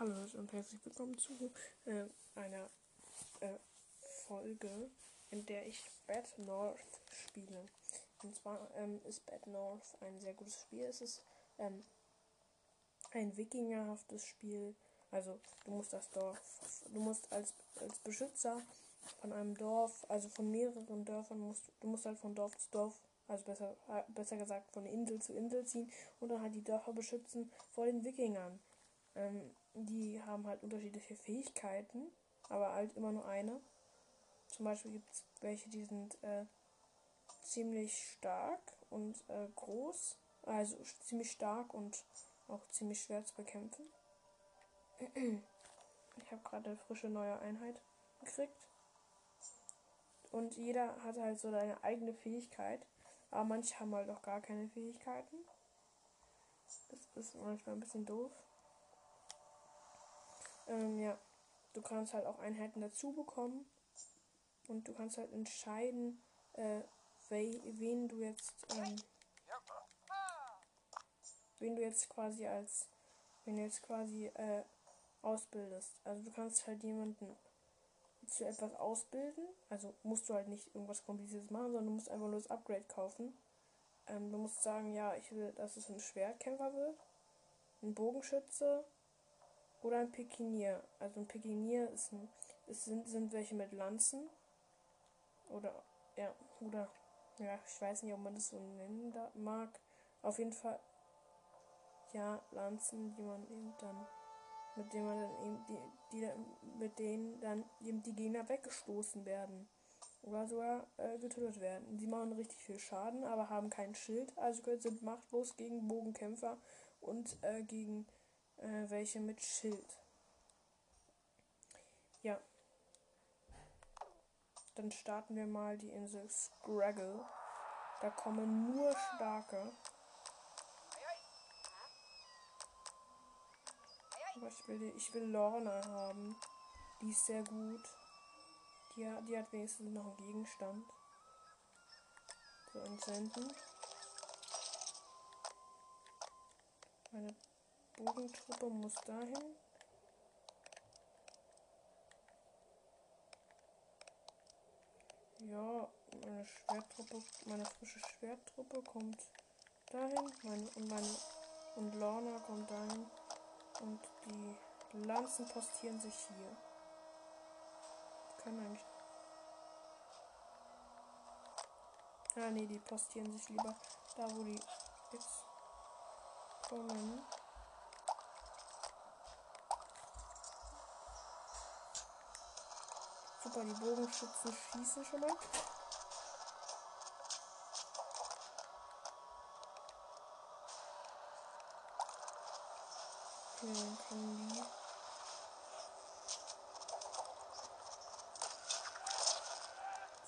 Hallo und herzlich willkommen zu äh, einer äh, Folge, in der ich Bad North spiele. Und zwar ähm, ist Bad North ein sehr gutes Spiel. Es ist ähm, ein wikingerhaftes Spiel. Also du musst das Dorf, du musst als, als Beschützer von einem Dorf, also von mehreren Dörfern, musst du musst halt von Dorf zu Dorf, also besser, äh, besser gesagt von Insel zu Insel ziehen und dann halt die Dörfer beschützen vor den Wikingern. Ähm, die haben halt unterschiedliche Fähigkeiten, aber halt immer nur eine. Zum Beispiel gibt es welche, die sind äh, ziemlich stark und äh, groß, also ziemlich stark und auch ziemlich schwer zu bekämpfen. Ich habe gerade eine frische neue Einheit gekriegt. Und jeder hat halt so seine eigene Fähigkeit. Aber manche haben halt auch gar keine Fähigkeiten. Das ist manchmal ein bisschen doof. Ähm, ja, du kannst halt auch Einheiten dazu bekommen und du kannst halt entscheiden, äh, we wen du jetzt, ähm, wen du jetzt quasi als, wenn du jetzt quasi äh, ausbildest. Also du kannst halt jemanden zu etwas ausbilden, also musst du halt nicht irgendwas kompliziertes machen, sondern du musst einfach nur das Upgrade kaufen. Ähm, du musst sagen, ja, ich will, dass es ein Schwertkämpfer wird, ein Bogenschütze, oder ein Pekinier. Also ein Pekinier ist ein, es sind, sind welche mit Lanzen. Oder, ja, oder, ja, ich weiß nicht, ob man das so nennen mag. Auf jeden Fall, ja, Lanzen, die man eben dann, mit denen man dann eben, die, die mit denen dann eben die Gegner weggestoßen werden. Oder sogar äh, getötet werden. Die machen richtig viel Schaden, aber haben kein Schild, also sind machtlos gegen Bogenkämpfer und äh, gegen äh, welche mit Schild. Ja. Dann starten wir mal die Insel Scraggle. Da kommen nur starke. Aber ich will, Lorna haben. Die ist sehr gut. Die, die hat wenigstens noch einen Gegenstand. So, entsenden. Meine Bogentruppe muss dahin. Ja, meine Schwerttruppe, meine frische Schwerttruppe kommt dahin. Meine, und meine und Lorna kommt dahin. Und die Lanzen postieren sich hier. Kann eigentlich. Ah ne, die postieren sich lieber da, wo die jetzt kommen. Super, die Bogenschützen schießen schon mal. Okay, dann können die.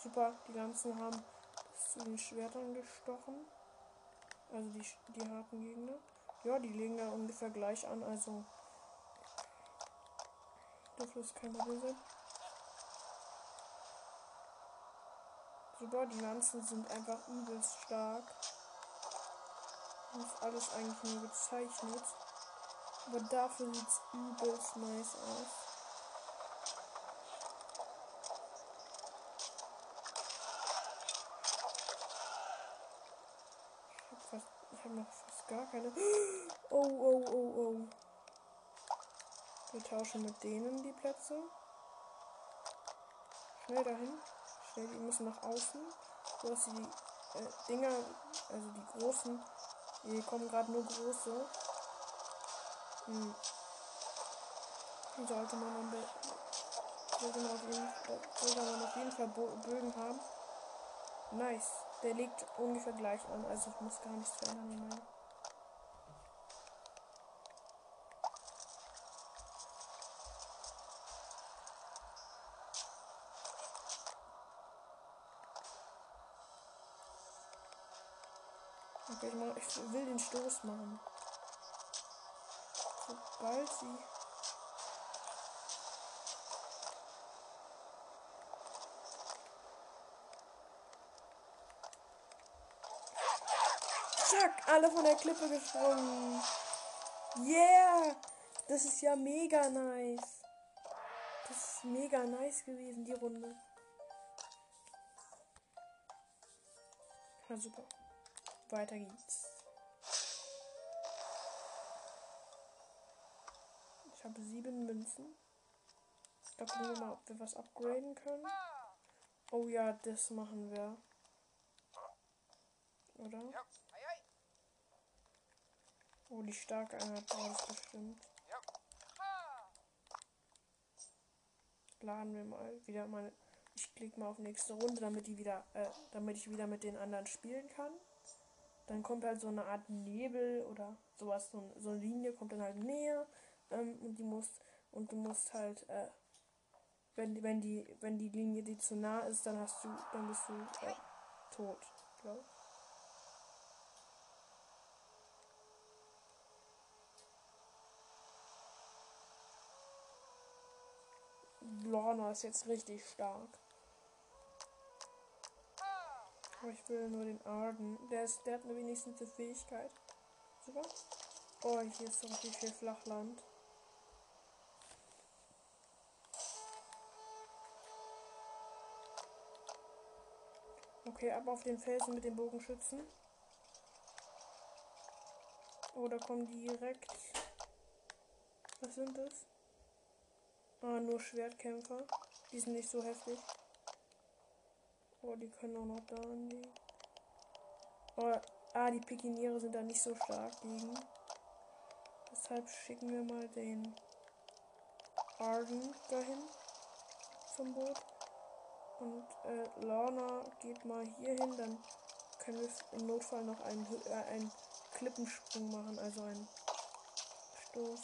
Super, die ganzen haben zu den Schwertern gestochen. Also die, die harten Gegner. Ja, die legen da ungefähr gleich an, also dürfte es kein Problem sein. Die Lanzen sind einfach übelst stark. Das ist alles eigentlich nur gezeichnet. Aber dafür sieht es übelst nice aus. Ich habe habe noch fast gar keine. Oh, oh, oh, oh. Wir tauschen mit denen die Plätze. Schnell dahin. Schnell, die müssen nach außen. So dass die äh, Dinger, also die großen, hier kommen gerade nur große. Hm. Sollte man am sollte auf jeden, auf jeden Fall Bögen haben. Nice. Der legt ungefähr gleich an, also ich muss gar nichts verändern. Meine. Ich, will den Stoß machen. Sobald sie. Zack, alle von der Klippe gesprungen. Yeah! Das ist ja mega nice. Das ist mega nice gewesen, die Runde. Na super. Weiter geht's. Ich habe sieben Münzen. Da gucken wir mal, ob wir was upgraden können. Oh ja, das machen wir. Oder? Oh, die starke Einheit das bestimmt. Laden wir mal wieder meine. Ich klicke mal auf nächste Runde, damit die wieder, äh, damit ich wieder mit den anderen spielen kann. Dann kommt halt so eine Art Nebel oder sowas, so, so eine Linie kommt dann halt näher ähm, und die musst und du musst halt, äh, wenn, wenn die, wenn die Linie dir zu nah ist, dann hast du, dann bist du äh, tot, glaube. Lorna ist jetzt richtig stark. Aber ich will nur den Arden. Der, ist, der hat eine wenigstens eine Fähigkeit. Super. Oh, hier ist so richtig viel Flachland. Okay, ab auf den Felsen mit den Bogenschützen. Oh, da kommen die direkt. Was sind das? Ah, nur Schwertkämpfer. Die sind nicht so heftig. Oh, die können auch noch da anlegen. Oh, ah, die Pikiniere sind da nicht so stark gegen. Deshalb schicken wir mal den Arden dahin zum Boot. Und äh, Lorna geht mal hier hin, dann können wir im Notfall noch einen, äh, einen Klippensprung machen, also einen Stoß.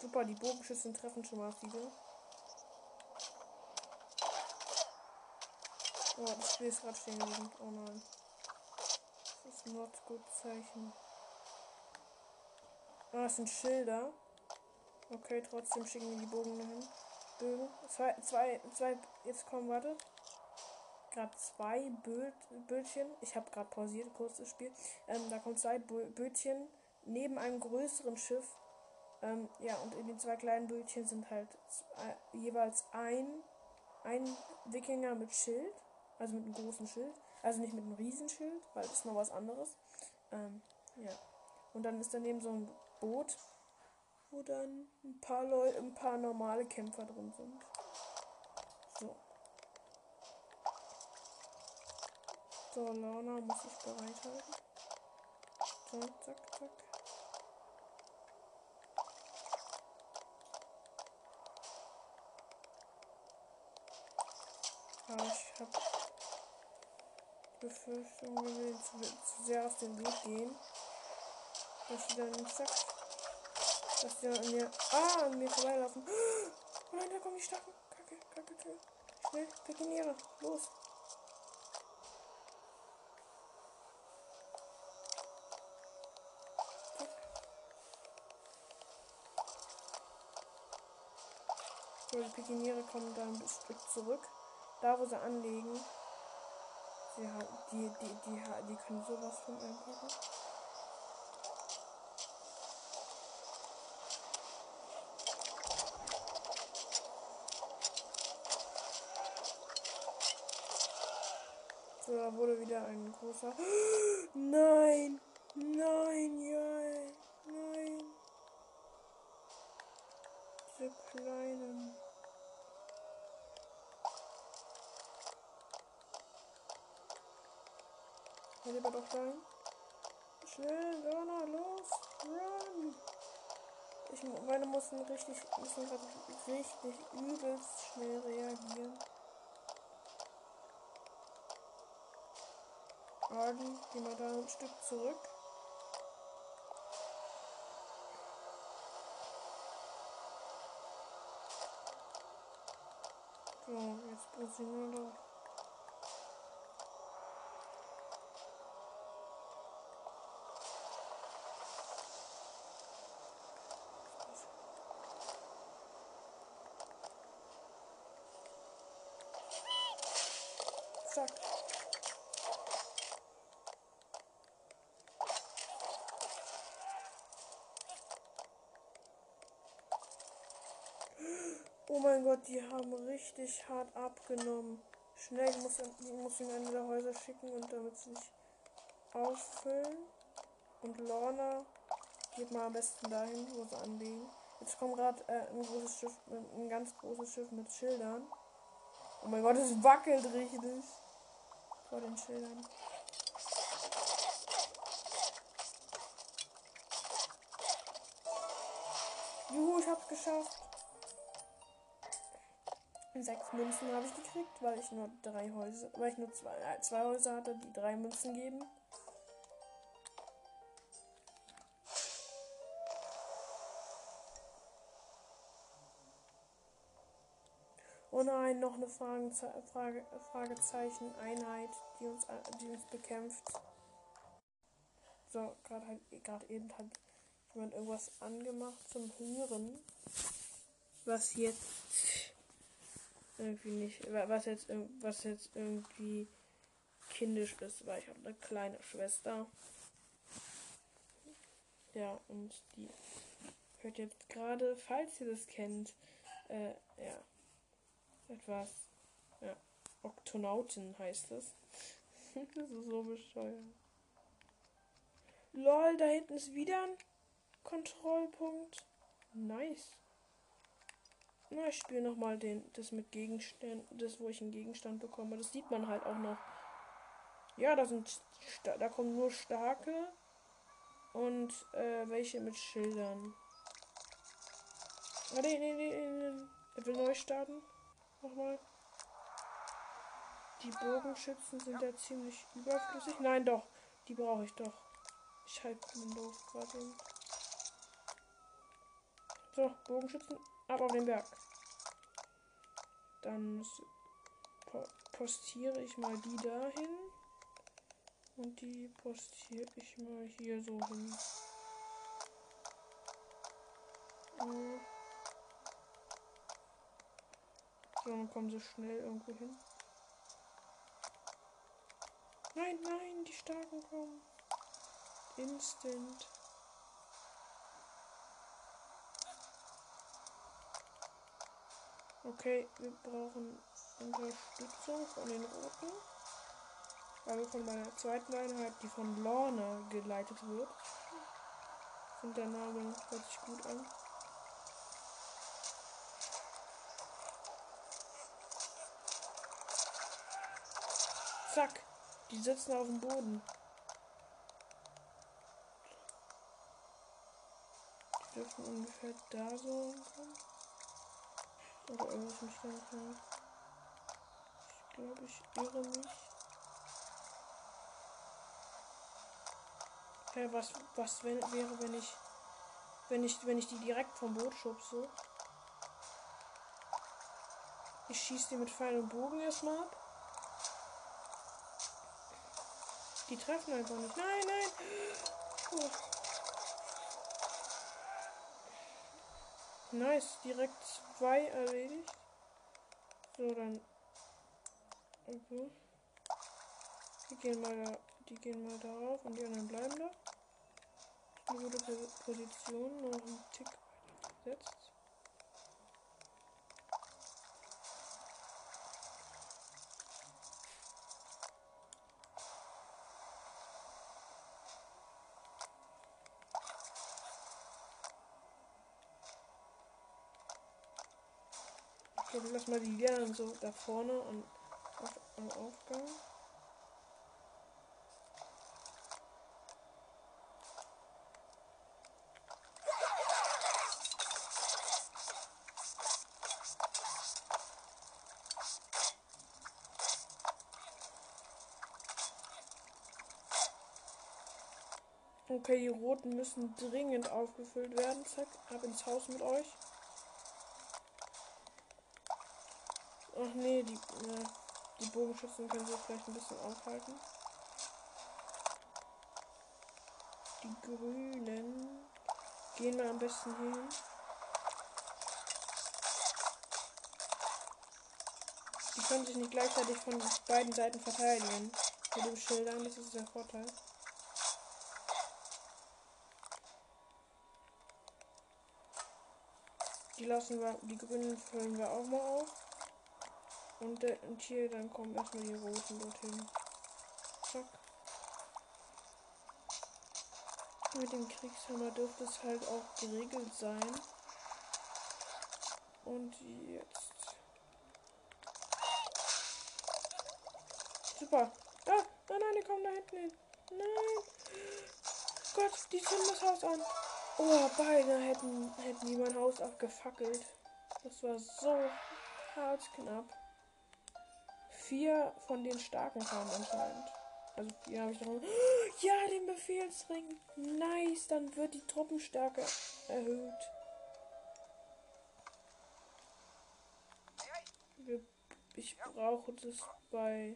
Super, die Bogenschüsse treffen schon mal viele. Oh, das Spiel ist gerade stehen geblieben. Oh nein. Das ist not gut Zeichen. Ah, das sind Schilder. Okay, trotzdem schicken wir die Bogen dahin. Bögen. Zwei, zwei, zwei, jetzt kommen, warte. Gerade zwei Böt, Bötchen. Ich habe gerade pausiert, kurz das Spiel. Ähm, da kommen zwei Bötchen neben einem größeren Schiff. Ähm, ja, und in den zwei kleinen Bötchen sind halt zwei, jeweils ein, ein Wikinger mit Schild. Also mit einem großen Schild. Also nicht mit einem Riesenschild, weil das ist noch was anderes. Ähm, ja. Und dann ist daneben so ein Boot wo dann ein paar Leute, ein paar normale Kämpfer drin sind. So. So, Lana muss ich bereithalten. So, zack, zack. Aber ich habe Befürchtung, wenn wir zu, zu sehr aus dem Weg gehen, dass sie dann zack dass die an mir. Ah, an mir vorbeilaufen. Oh nein, da kommen die Starken. Kacke, kacke, kacke. Schnell, Pikiniere. Los. So, die Pikiniere kommen dann ein Stück zurück. Da, wo sie anlegen. Haben, die, die, die, die können sowas von einpacken. So, da wurde wieder ein großer. Nein! Nein, ja! Nein! Diese kleinen. Er lieber doch rein. Schnell, Donna, los! Run! Ich, meine mussten richtig, müssen richtig übelst schnell reagieren. Arden, gehen wir da ein Stück zurück. So, jetzt muss ich nur noch. Zack. Oh mein Gott, die haben richtig hart abgenommen. Schnell, ich muss, ich muss in eine der Häuser schicken und damit sie sich auffüllen. Und Lorna geht mal am besten dahin, wo sie anlegen. Jetzt kommt gerade äh, ein großes Schiff, ein ganz großes Schiff mit Schildern. Oh mein Gott, es wackelt richtig vor den Schildern. Juhu, ich hab's geschafft. Sechs Münzen habe ich gekriegt, weil ich nur drei Häuser, weil ich nur zwei, äh, zwei Häuser hatte, die drei Münzen geben. Oh nein, noch eine Frageze Frage, Fragezeichen Einheit, die uns, die uns bekämpft. So, gerade halt, gerade eben hat jemand irgendwas angemacht zum Hören, was jetzt irgendwie nicht, was jetzt, was jetzt irgendwie kindisch ist, weil ich habe eine kleine Schwester. Ja, und die hört jetzt gerade, falls ihr das kennt, äh, ja, etwas, ja, Oktonautin heißt es. das ist so bescheuert. Lol, da hinten ist wieder ein Kontrollpunkt. Nice. Na, ich spiele nochmal das mit Gegenständen, das, wo ich einen Gegenstand bekomme. Das sieht man halt auch noch. Ja, da sind, da kommen nur starke und äh, welche mit Schildern. Ah, nee, nee, nee, nee. Er will neu starten. Nochmal. Die Bogenschützen sind ja ziemlich überflüssig. Nein, doch. Die brauche ich doch. Ich halte den doof gerade. So, Bogenschützen. Ab auf den Berg. Dann postiere ich mal die dahin. Und die postiere ich mal hier so hin. So, dann kommen sie schnell irgendwo hin. Nein, nein, die Starken kommen. Instant. Okay, wir brauchen Unterstützung von den Roten. Weil wir von meiner zweiten Einheit, die von Lorna geleitet wird. Ich finde der Name hört sich gut an. Zack, die sitzen auf dem Boden. Die dürfen ungefähr da so kommen. Oder nicht mehr? Ich glaube, ich irre mich. Ja, was, was wenn, wäre, wenn ich, wenn ich, wenn ich die direkt vom Boot schubse? Ich schieße die mit Pfeil und Bogen erstmal ab. Die treffen einfach nicht. Nein, nein. Oh. Nice, direkt zwei erledigt. So, dann. Okay. Die gehen mal da, die gehen mal darauf und die anderen bleiben da. Eine gute Position, noch einen Tick gesetzt. Okay, lass mal die Lianen so da vorne und auf, am Aufgang. Okay, die roten müssen dringend aufgefüllt werden. Zack, ab ins Haus mit euch. Ach nee, die, ja, die Bogenschützen können sich vielleicht ein bisschen aufhalten. Die Grünen gehen wir am besten hin. Die können sich nicht gleichzeitig von beiden Seiten verteidigen. Mit dem Schildern, das ist der Vorteil. Die lassen wir, die grünen füllen wir auch mal auf. Und, äh, und hier, dann kommen erstmal die roten dorthin. Zack. Mit dem Kriegshammer dürfte es halt auch geregelt sein. Und jetzt. Super. Ah, nein, nein, die kommen da hinten hin. Nein. Gott, die zünden das Haus an. Oh, beide hätten, hätten die mein Haus abgefackelt. Das war so hart knapp. Vier von den starken kamen anscheinend. Also vier habe ich noch. Ja, den Befehlsring. Nice, dann wird die Truppenstärke erhöht. Ich brauche das bei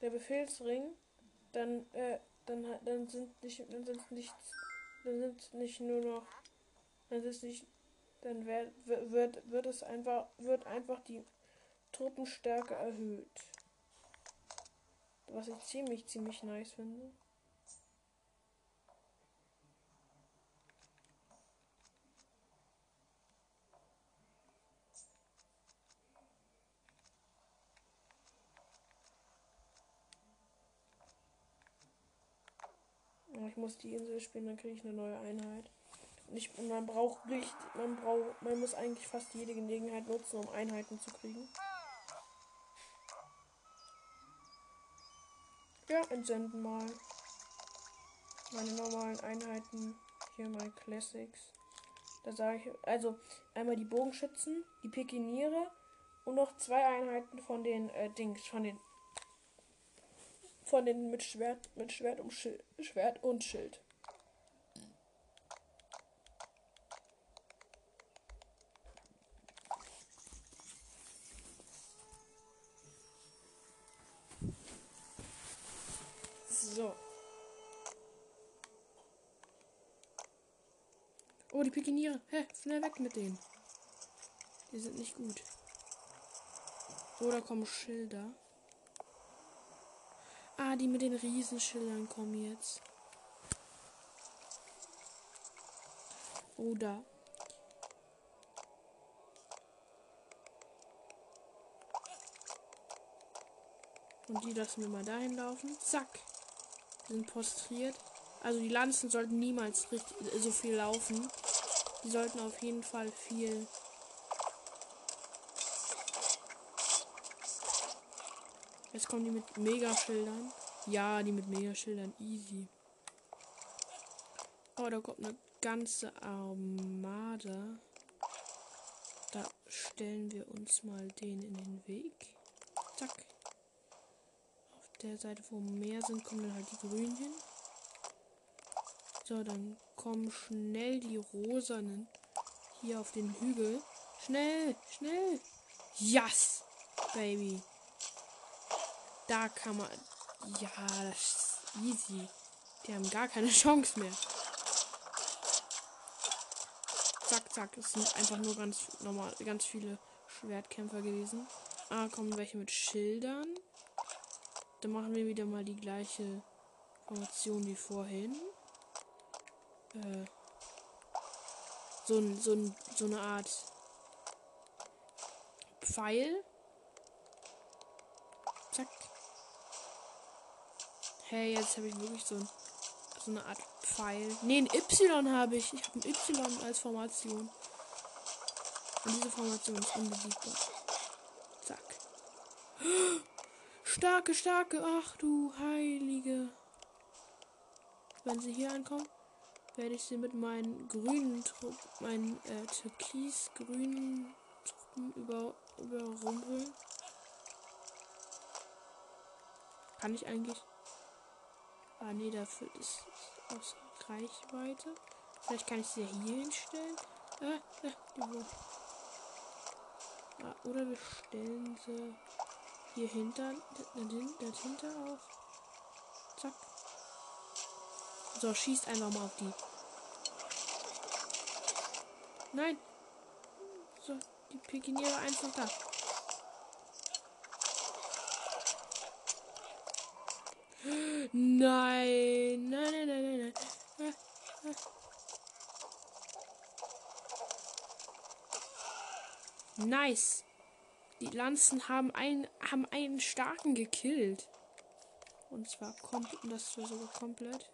der Befehlsring, dann, äh, dann, dann sind nicht, dann sind nicht, dann sind nicht nur noch, dann ist nicht, dann wird, wird, wird es einfach, wird einfach die Truppenstärke erhöht. Was ich ziemlich, ziemlich nice finde. Ich muss die Insel spielen, dann kriege ich eine neue Einheit. Und, ich, man braucht nicht, man braucht, man muss eigentlich fast jede Gelegenheit nutzen, um Einheiten zu kriegen. Ja, entsenden mal. Meine normalen Einheiten. Hier meine Classics. Da sage ich, also einmal die Bogenschützen, die Pikiniere und noch zwei Einheiten von den äh, Dings, von den von den mit Schwert, mit Schwert, und Schild, Schwert und Schild. So. Oh, die Pikiniere. Hä, schnell weg mit denen. Die sind nicht gut. Oder kommen Schilder. Ah, die mit den Riesenschildern kommen jetzt. Oder. Und die lassen wir mal dahin laufen. Zack. Sind postriert. Also die Lanzen sollten niemals richtig, so viel laufen. Die sollten auf jeden Fall viel Jetzt kommen die mit Megaschildern. Ja, die mit Megaschildern. Easy. Oh, da kommt eine ganze Armada. Da stellen wir uns mal den in den Weg. Zack. Auf der Seite, wo mehr sind, kommen dann halt die Grünen hin. So, dann kommen schnell die Rosanen hier auf den Hügel. Schnell, schnell. Yes, Baby. Da kann man. Ja, das ist easy. Die haben gar keine Chance mehr. Zack, zack. Es sind einfach nur ganz normal, ganz viele Schwertkämpfer gewesen. Ah, kommen welche mit Schildern. Dann machen wir wieder mal die gleiche Formation wie vorhin. Äh, so, so, so eine Art Pfeil. Zack. Hey, jetzt habe ich wirklich so, ein, so eine Art Pfeil. Ne, ein Y habe ich. Ich habe ein Y als Formation. Und diese Formation ist unbesiegbar. Zack. Starke, starke. Ach du heilige. Wenn sie hier ankommen, werde ich sie mit meinen grünen Truppen, meinen äh, türkis-grünen Truppen über, überrumpeln. Kann ich eigentlich Ah nee, dafür ist aus Reichweite. Vielleicht kann ich sie hier hinstellen. Ah, ah, die ah, oder wir stellen sie hier hinter, dahinter auf. Zack. So, schießt einfach mal auf die. Nein. So, die Pikiniere einfach da. Nein, nein, nein, nein, nein. nein. Nice. Die Lanzen haben einen, haben einen starken gekillt. Und zwar kommt das war sogar komplett.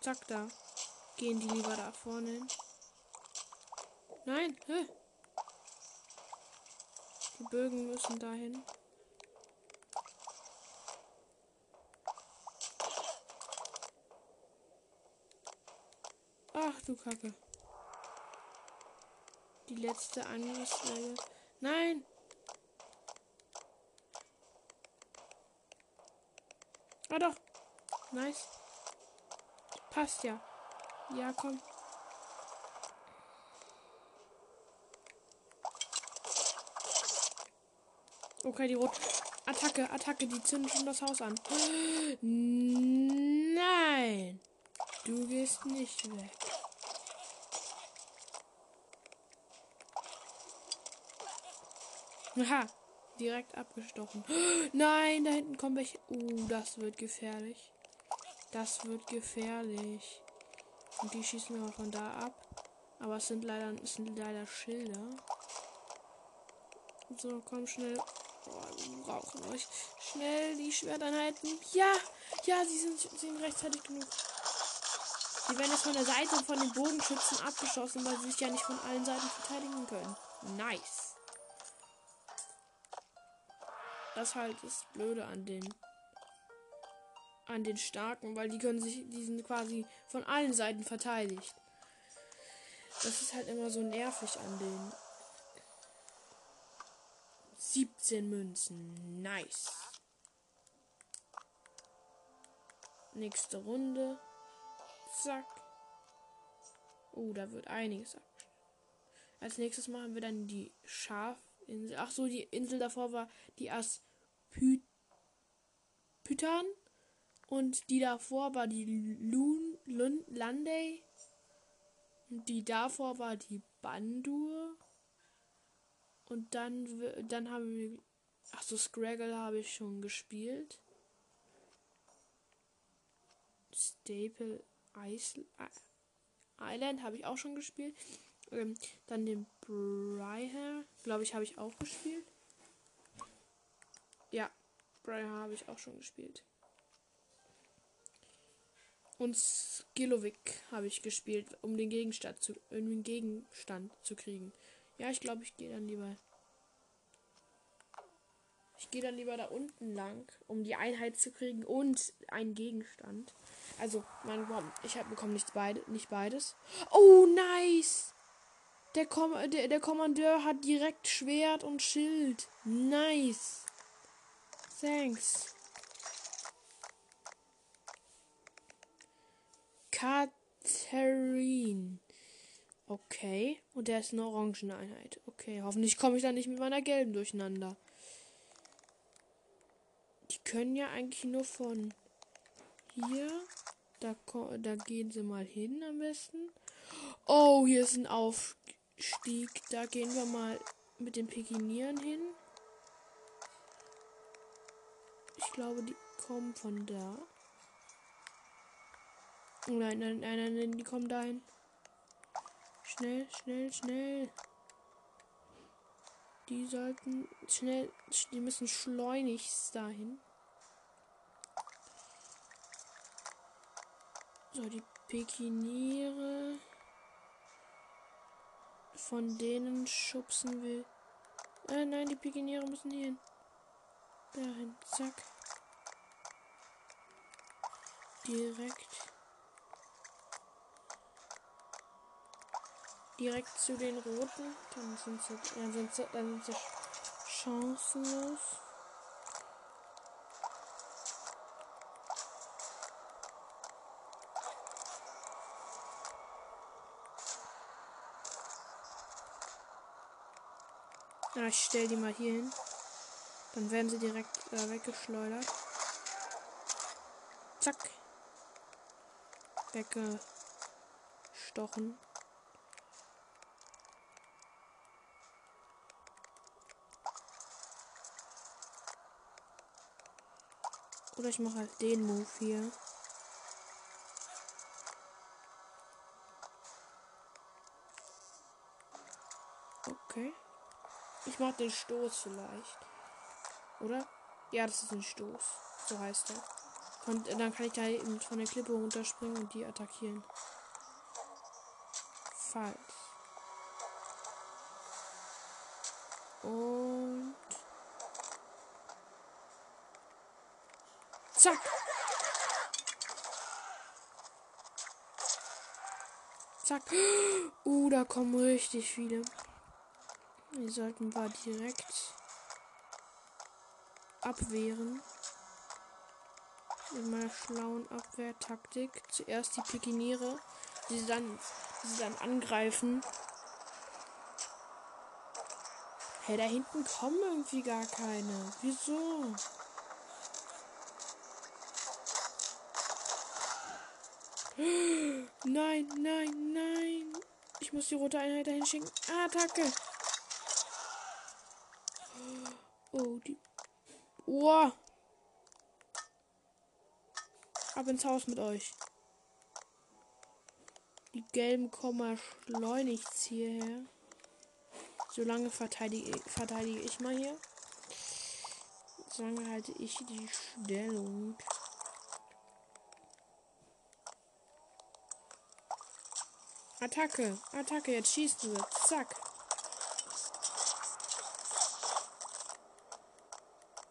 Zack, da. Gehen die lieber da vorne hin. Nein, hä? Die Bögen müssen dahin. Ach du Kacke. Die letzte Angriffswelle. Nein! Ah doch. Nice. Passt ja. Ja, komm. Okay, die rote Attacke, Attacke, die zünden schon das Haus an. Nein! Du gehst nicht weg. Aha, direkt abgestochen. Nein, da hinten kommen welche. Uh, das wird gefährlich. Das wird gefährlich. Und die schießen wir von da ab. Aber es sind leider, es sind leider Schilder. So, komm schnell. Oh, brauchen euch. Schnell die Schwerteinheiten. Ja, ja, sie sind, sie sind rechtzeitig genug. Die werden jetzt von der Seite von den Bogenschützen abgeschossen, weil sie sich ja nicht von allen Seiten verteidigen können. Nice. Das halt das Blöde an den an den Starken, weil die können sich, die sind quasi von allen Seiten verteidigt. Das ist halt immer so nervig an den 17 Münzen. Nice. Nächste Runde. Zack. Oh, da wird einiges ab. Als nächstes machen wir dann die Schafinsel. Ach so, die Insel davor war die Aspytan. Und die davor war die Lun, Lun Landey. Und die davor war die Bandur. Und dann, dann haben wir. Ach so, Scraggle habe ich schon gespielt. Staple Island habe ich auch schon gespielt. Ähm, dann den Briar, glaube ich, habe ich auch gespielt. Ja, Briar habe ich auch schon gespielt. Und Skillovic habe ich gespielt, um den Gegenstand zu, um den Gegenstand zu kriegen. Ja, ich glaube, ich gehe dann lieber. Ich gehe dann lieber da unten lang, um die Einheit zu kriegen und einen Gegenstand. Also, man, ich habe bekommen nicht, beide, nicht beides. Oh, nice! Der, Kom der, der Kommandeur hat direkt Schwert und Schild. Nice. Thanks. Katharine. Okay. Und der ist eine Orangeneinheit. Okay. Hoffentlich komme ich da nicht mit meiner gelben durcheinander. Können ja eigentlich nur von hier. Da, da gehen sie mal hin am besten. Oh, hier ist ein Aufstieg. Da gehen wir mal mit den Pekinieren hin. Ich glaube, die kommen von da. Nein, nein, nein, nein, nein, die kommen dahin. Schnell, schnell, schnell. Die sollten schnell, die müssen schleunigst dahin. So, die Pekiniere. Von denen schubsen wir. Äh, nein, die Pekiniere müssen hier hin. Dahin, zack. Direkt. direkt zu den roten. Dann sind sie, dann sind sie, dann sind sie chancenlos. Ja, ich stelle die mal hier hin. Dann werden sie direkt äh, weggeschleudert. Zack. Weggestochen. Oder ich mache halt den Move hier. Okay. Ich mache den Stoß vielleicht. Oder? Ja, das ist ein Stoß. So heißt er. Und dann kann ich da eben von der Klippe runterspringen und die attackieren. Falsch. Und. Zack! Zack. Uh, da kommen richtig viele. Wir sollten wir direkt abwehren. Mit meiner schlauen Abwehrtaktik. Zuerst die Pikiniere, die sie dann, die sie dann angreifen. Hey, da hinten kommen irgendwie gar keine. Wieso? Nein, nein, nein. Ich muss die rote Einheit dahin schicken. Attacke. Oh, die. Oh. Ab ins Haus mit euch. Die gelben kommen schleunigst hierher. Solange verteidige, verteidige ich mal hier. Solange halte ich die Stellung. Attacke, Attacke, jetzt schießt du. Zack.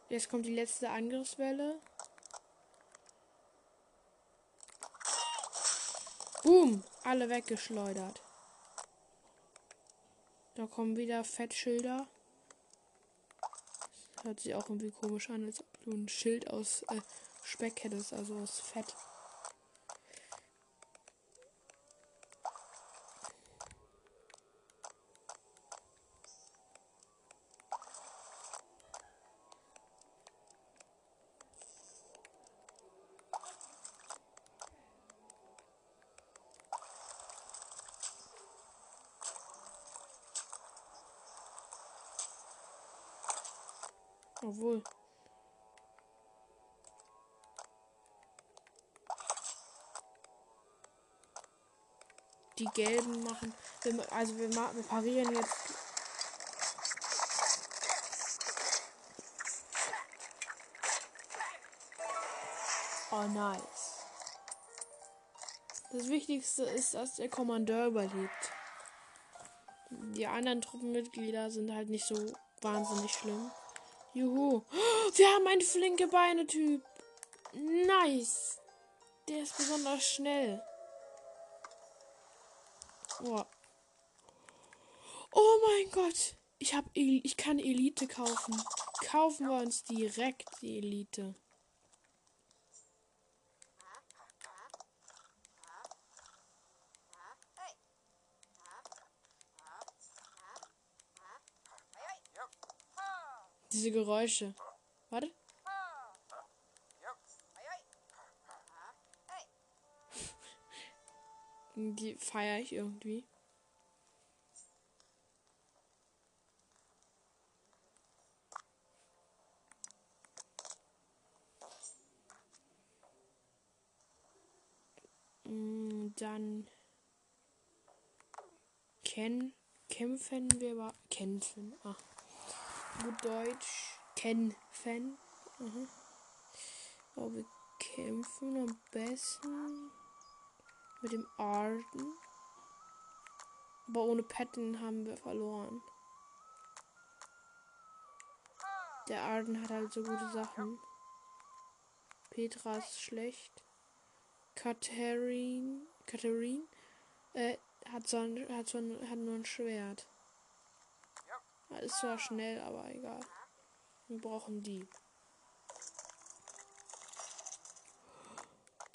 Jetzt kommt die letzte Angriffswelle. Boom! Alle weggeschleudert. Da kommen wieder Fettschilder. Das hört sich auch irgendwie komisch an, als ob du ein Schild aus äh, Speck hättest, also aus Fett. Obwohl. Die gelben machen. Also wir, wir parieren jetzt. Oh nice. Das Wichtigste ist, dass der Kommandeur überlebt. Die anderen Truppenmitglieder sind halt nicht so wahnsinnig schlimm. Juhu. Wir haben einen flinke Beine-Typ. Nice. Der ist besonders schnell. Oh. oh mein Gott. Ich, hab ich kann Elite kaufen. Kaufen wir uns direkt die Elite. Diese Geräusche. Warte. Die feiere ich irgendwie. Mm, dann Ken kämpfen wir aber kämpfen. Ach gut Deutsch kämpfen. Mhm. Aber wir kämpfen am besten mit dem Arden. Aber ohne Patten haben wir verloren. Der Arden hat halt so gute Sachen. Petra ist schlecht. Katharine, Katharine äh, hat, so ein, hat, so ein, hat nur ein Schwert. Ist zwar schnell, aber egal. Wir brauchen die.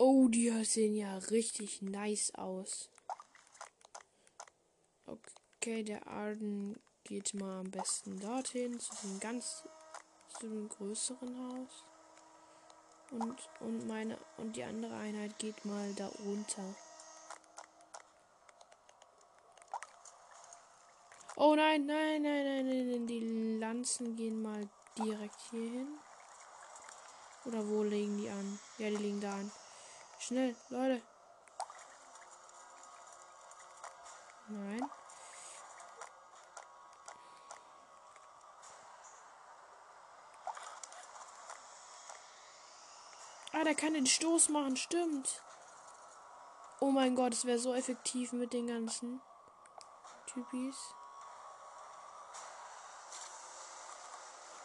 Oh, die sehen ja richtig nice aus. Okay, der Arden geht mal am besten dorthin, zu dem ganz zu dem größeren Haus. Und, und meine und die andere Einheit geht mal da runter. Oh nein, nein, nein, nein, nein, nein. Die Lanzen gehen mal direkt hier hin. Oder wo legen die an? Ja, die liegen da an. Schnell, Leute. Nein. Ah, der kann den Stoß machen, stimmt. Oh mein Gott, es wäre so effektiv mit den ganzen Typis.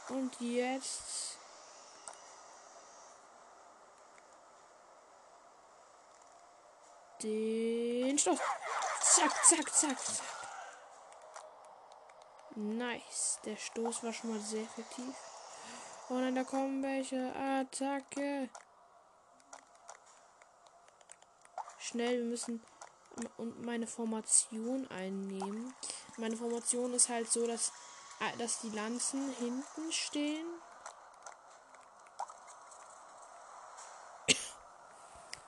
Und jetzt. Den Stoß. Zack, zack, zack, zack. Nice. Der Stoß war schon mal sehr effektiv. Oh nein, da kommen welche. Attacke. Schnell, wir müssen und meine Formation einnehmen. Meine Formation ist halt so, dass, äh, dass die Lanzen hinten stehen.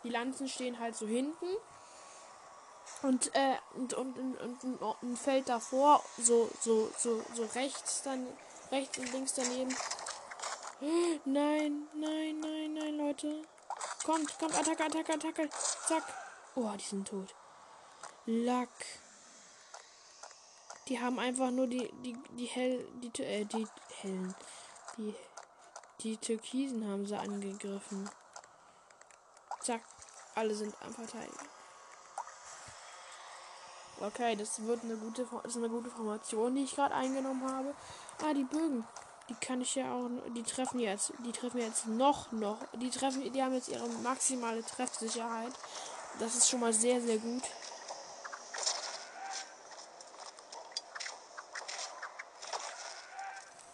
Die Lanzen stehen halt so hinten. Und, äh, und, und, und, und, ein Feld davor, so, so, so, so rechts dann, rechts und links daneben. Nein, nein, nein, nein, Leute. Kommt, kommt, Attacke, Attacke, Attacke. Zack. Oh, die sind tot. Lack. Die haben einfach nur die, die, die hell, die, äh, die hellen, die, die Türkisen haben sie angegriffen. Zack. Alle sind am Verteidigen. Okay, das wird eine gute, das ist eine gute Formation, die ich gerade eingenommen habe. Ah, die Bögen. Die kann ich ja auch, die treffen jetzt, die treffen jetzt noch, noch, die treffen, die haben jetzt ihre maximale Treffsicherheit. Das ist schon mal sehr, sehr gut.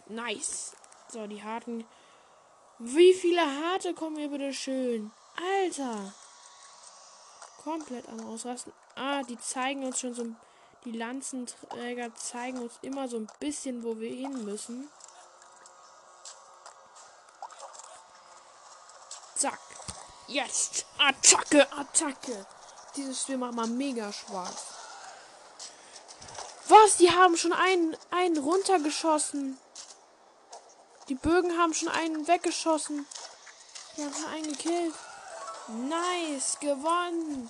Nice. So, die harten. Wie viele harte kommen hier bitte schön? Alter. Komplett am Ausrasten. Ah, die zeigen uns schon so. Die Lanzenträger zeigen uns immer so ein bisschen, wo wir hin müssen. Zack. Jetzt. Attacke, Attacke. Dieses Spiel macht mal mega Spaß. Was? Die haben schon einen, einen runtergeschossen. Die Bögen haben schon einen weggeschossen. Die haben schon einen gekillt. Nice, gewonnen.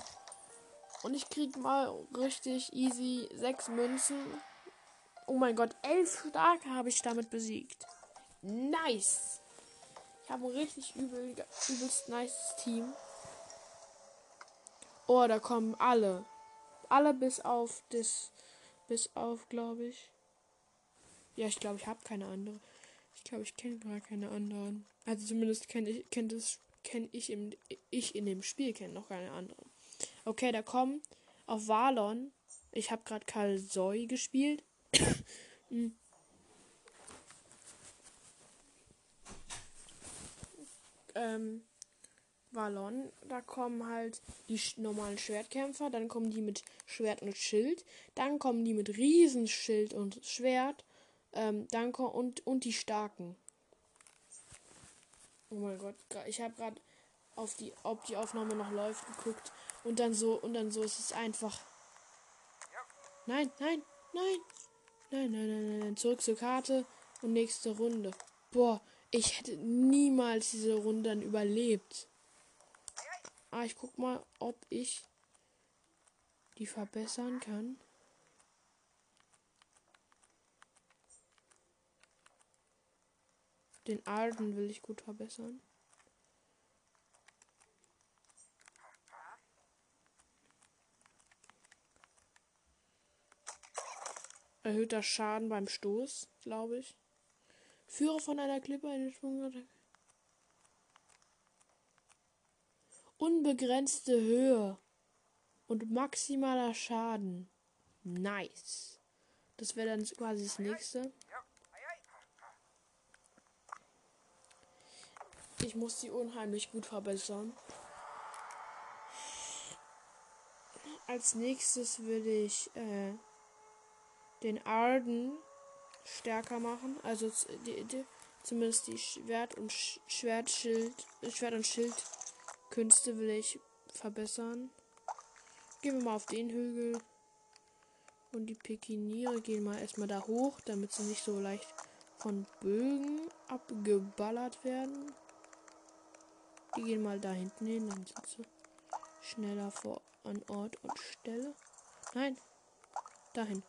Und ich krieg mal richtig easy sechs Münzen. Oh mein Gott, elf Starke habe ich damit besiegt. Nice. Ich habe ein richtig übel, übelst nice Team. Oh, da kommen alle. Alle bis auf das. Bis auf, glaube ich. Ja, ich glaube, ich habe keine andere. Ich glaube, ich kenne gar keine anderen. Also zumindest kenne ich, kennt es, kenne ich im, ich in dem Spiel kenne noch keine anderen. Okay, da kommen auf Valon. Ich habe gerade Karl Soy gespielt. Hm. ähm, Valon, da kommen halt die normalen Schwertkämpfer, dann kommen die mit Schwert und Schild, dann kommen die mit Riesenschild und Schwert ähm, dann und, und die starken. Oh mein Gott, ich habe gerade auf die, ob die Aufnahme noch läuft, geguckt. Und dann so, und dann so ist es einfach. Nein, nein, nein. Nein, nein, nein, nein. Zurück zur Karte und nächste Runde. Boah, ich hätte niemals diese Runde dann überlebt. Ah, ich guck mal, ob ich die verbessern kann. Den Arden will ich gut verbessern. Erhöhter Schaden beim Stoß, glaube ich. Führe von einer Klippe eine Schwungattacke. Unbegrenzte Höhe und maximaler Schaden. Nice. Das wäre dann quasi das nächste. Ich muss sie unheimlich gut verbessern. Als nächstes würde ich äh, den Arden stärker machen. Also die, die, zumindest die Schwert und Sch Schwertschild, Schwert und Schildkünste will ich verbessern. Gehen wir mal auf den Hügel. Und die Pekiniere gehen mal erstmal da hoch, damit sie nicht so leicht von Bögen abgeballert werden. Die gehen mal da hinten hin, dann sind sie schneller vor an Ort und Stelle. Nein, dahin.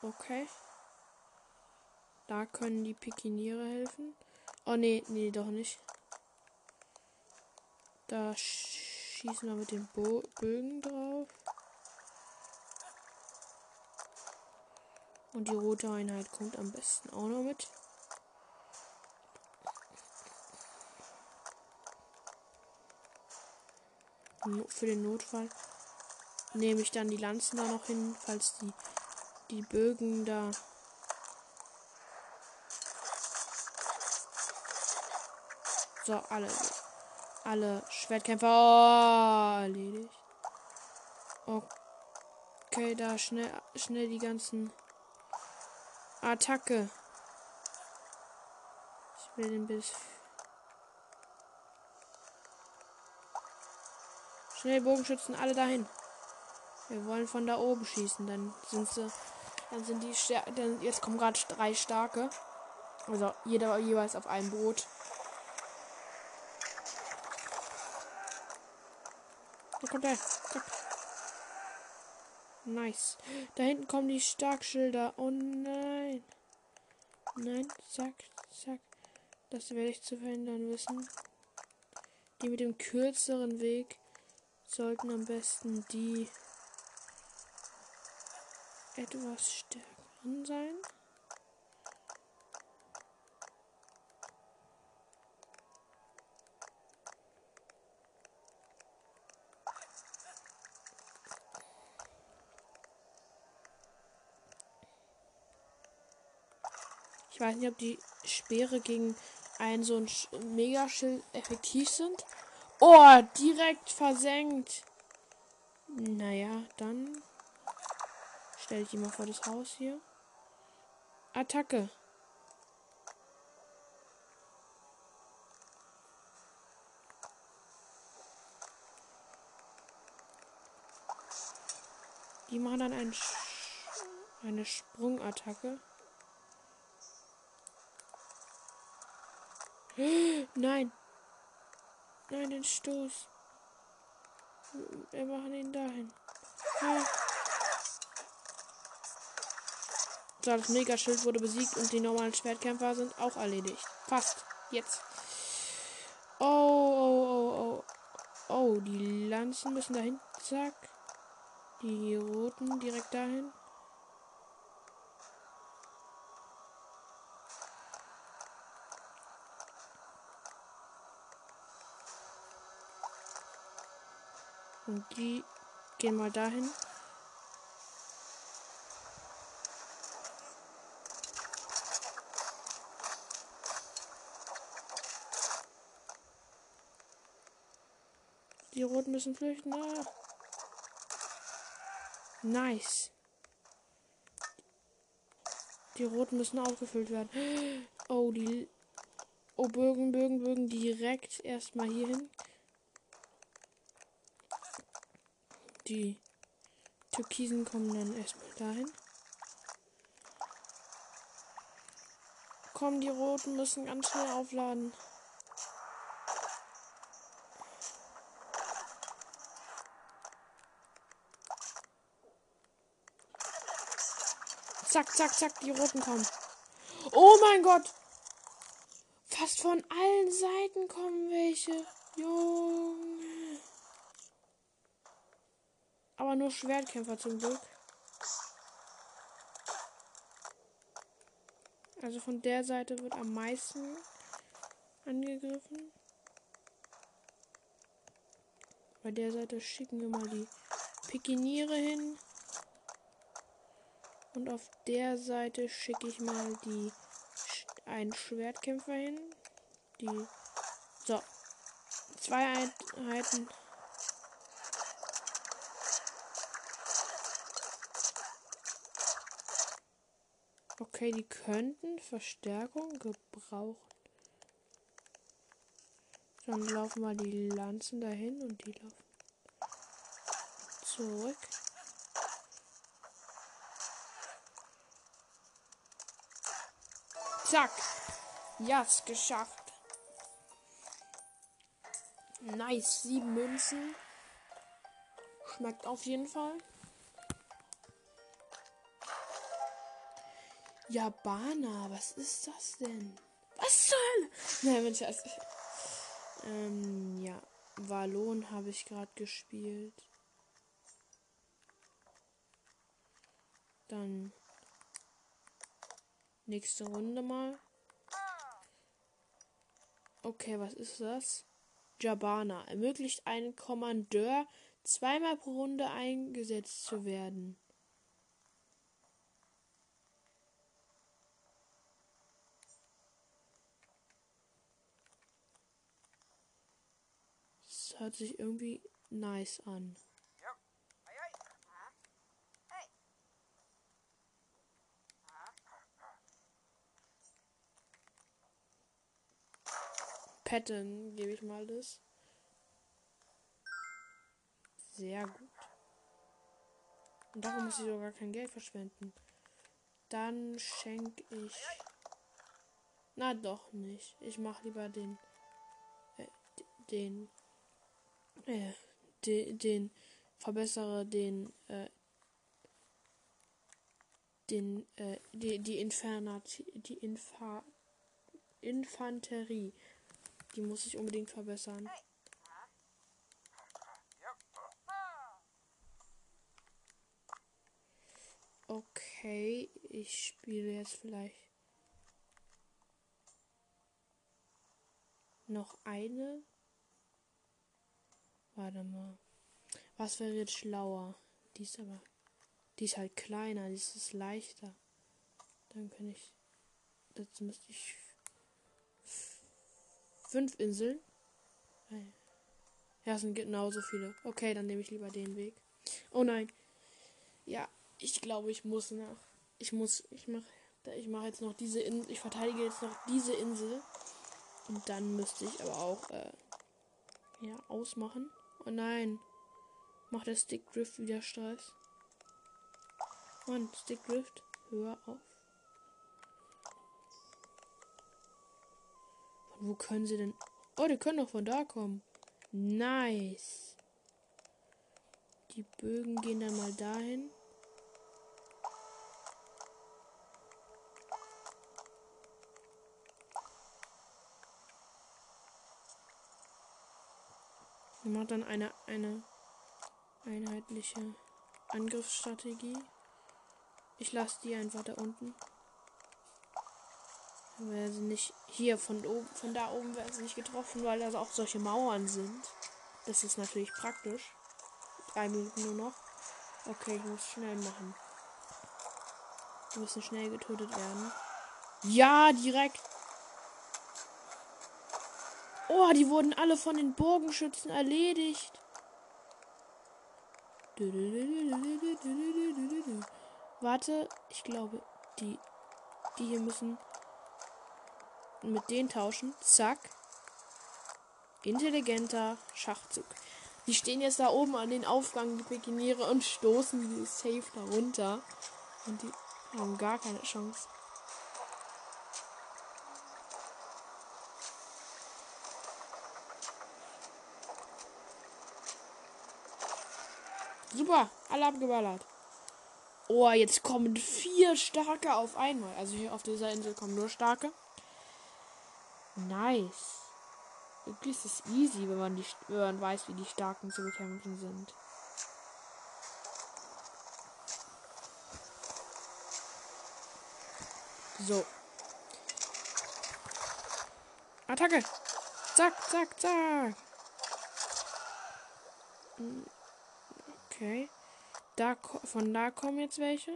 Okay. Da können die Pikiniere helfen. Oh nee, nee, doch nicht. Da schießen wir mit den Bo Bögen drauf. Und die rote Einheit kommt am besten auch noch mit. Für den Notfall nehme ich dann die Lanzen da noch hin, falls die, die Bögen da So, alle. Alle Schwertkämpfer oh, erledigt. Okay, da schnell, schnell die ganzen Attacke. Ich will den Biss. Schnell Bogenschützen alle dahin. Wir wollen von da oben schießen, dann sind sie dann sind die dann jetzt kommen gerade drei starke. Also jeder jeweils auf einem Boot. Da kommt er. Zack. Nice. Da hinten kommen die Starkschilder. Oh nein. Nein, zack, zack. Das werde ich zu verhindern wissen. Die mit dem kürzeren Weg sollten am besten die etwas stärkeren sein. weiß nicht, ob die Speere gegen ein so ein Megaschild effektiv sind. Oh, direkt versenkt. Naja, dann stelle ich ihn mal vor das Haus hier. Attacke. Die machen dann ein, eine Sprungattacke. Nein. Nein, den Stoß. Wir machen ihn dahin. Ja. So, das Megaschild wurde besiegt und die normalen Schwertkämpfer sind auch erledigt. Fast. Jetzt. Oh, oh, oh, oh. Oh, die Lanzen müssen dahin. Zack. Die roten direkt dahin. Und die gehen mal dahin. Die Roten müssen flüchten. Ah. Nice. Die Roten müssen aufgefüllt werden. Oh, die. Oh, Bögen, Bögen, Bögen. Direkt erstmal hier hin. Die Türkisen kommen dann erstmal dahin. Kommen, die Roten müssen ganz schnell aufladen. Zack, zack, zack, die Roten kommen. Oh mein Gott! Fast von allen Seiten kommen welche. Junge. Aber nur Schwertkämpfer zum Glück. Also von der Seite wird am meisten angegriffen. Bei der Seite schicken wir mal die Pikiniere hin. Und auf der Seite schicke ich mal die einen Schwertkämpfer hin. Die so zwei Einheiten Okay, die könnten Verstärkung gebrauchen. Dann laufen mal die Lanzen dahin und die laufen zurück. Zack. Ja, yes, geschafft. Nice, sieben Münzen. Schmeckt auf jeden Fall. Jabana, was ist das denn? Was soll? Nein, Mensch, also, ähm, ja. Wallon habe ich gerade gespielt. Dann nächste Runde mal. Okay, was ist das? Jabana ermöglicht einen Kommandeur zweimal pro Runde eingesetzt zu werden. Das hört sich irgendwie nice an. Pattern gebe ich mal das. Sehr gut. Und darum muss ich sogar kein Geld verschwenden. Dann schenke ich. Na doch nicht. Ich mache lieber den. Äh, den. Äh, den, den. Verbessere den. Äh, den. Äh, die, die Infernat. Die Infa Infanterie. Die muss ich unbedingt verbessern. Okay, ich spiele jetzt vielleicht noch eine. Warte mal. Was wäre jetzt schlauer? Die ist aber. Die ist halt kleiner, die ist leichter. Dann kann ich. Das müsste ich Fünf Inseln. Ja, es sind genauso viele. Okay, dann nehme ich lieber den Weg. Oh nein. Ja, ich glaube, ich muss nach. Ich muss. Ich mache. Ich mache jetzt noch diese Insel. Ich verteidige jetzt noch diese Insel. Und dann müsste ich aber auch. Äh, ja, ausmachen. Oh nein. Macht der Stick Drift wieder Stress. Und Stick Drift. Hör auf. Wo können sie denn? Oh, die können doch von da kommen. Nice. Die Bögen gehen dann mal dahin. Man macht dann eine, eine einheitliche Angriffsstrategie. Ich lasse die einfach da unten. Weil sie nicht hier von oben, von da oben werden sie nicht getroffen, weil da auch solche Mauern sind. Das ist natürlich praktisch. Drei Minuten nur noch. Okay, ich muss schnell machen. Die müssen schnell getötet werden. Ja, direkt. Oh, die wurden alle von den Bogenschützen erledigt. Warte, ich glaube, die, die hier müssen mit denen tauschen. Zack. Intelligenter Schachzug. Die stehen jetzt da oben an den Aufgang, die Pekiniere, und stoßen die safe da runter. Und die haben gar keine Chance. Super, alle abgeballert. Oh, jetzt kommen vier starke auf einmal. Also hier auf dieser Insel kommen nur starke. Nice. Wirklich ist es easy, wenn man, die, wenn man weiß, wie die Starken zu bekämpfen sind. So. Attacke. Zack, zack, zack. Hm, okay. Da, von da kommen jetzt welche.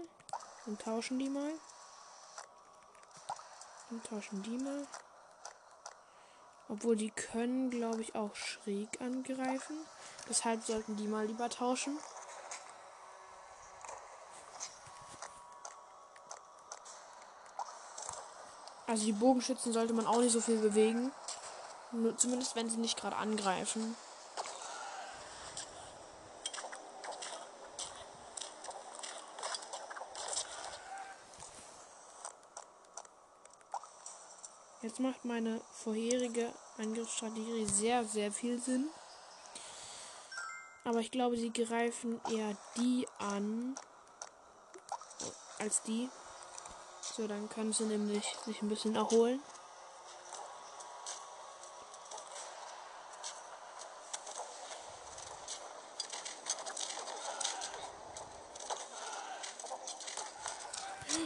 Und tauschen die mal. Und tauschen die mal. Obwohl die können, glaube ich, auch schräg angreifen. Deshalb sollten die mal lieber tauschen. Also die Bogenschützen sollte man auch nicht so viel bewegen. Nur, zumindest wenn sie nicht gerade angreifen. Jetzt macht meine vorherige Angriffsstrategie sehr, sehr viel Sinn. Aber ich glaube, sie greifen eher die an als die. So, dann können sie nämlich sich ein bisschen erholen.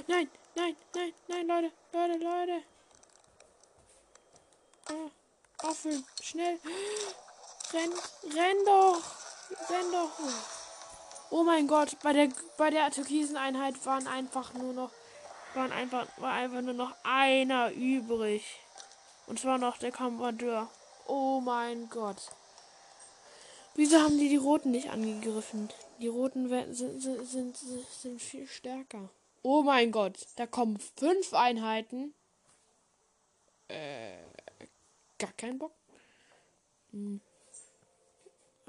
Nein, nein, nein, nein, Leute, Leute, Leute. Ah, auffüllen, schnell. Renn, renn doch. Renn doch. Oh mein Gott, bei der bei der türkisen Einheit waren einfach nur noch waren einfach war einfach nur noch einer übrig. Und zwar noch der Kommandeur. Oh mein Gott. Wieso haben die die Roten nicht angegriffen? Die Roten sind, sind, sind, sind viel stärker. Oh mein Gott, da kommen fünf Einheiten. Äh, gar kein Bock. Hm.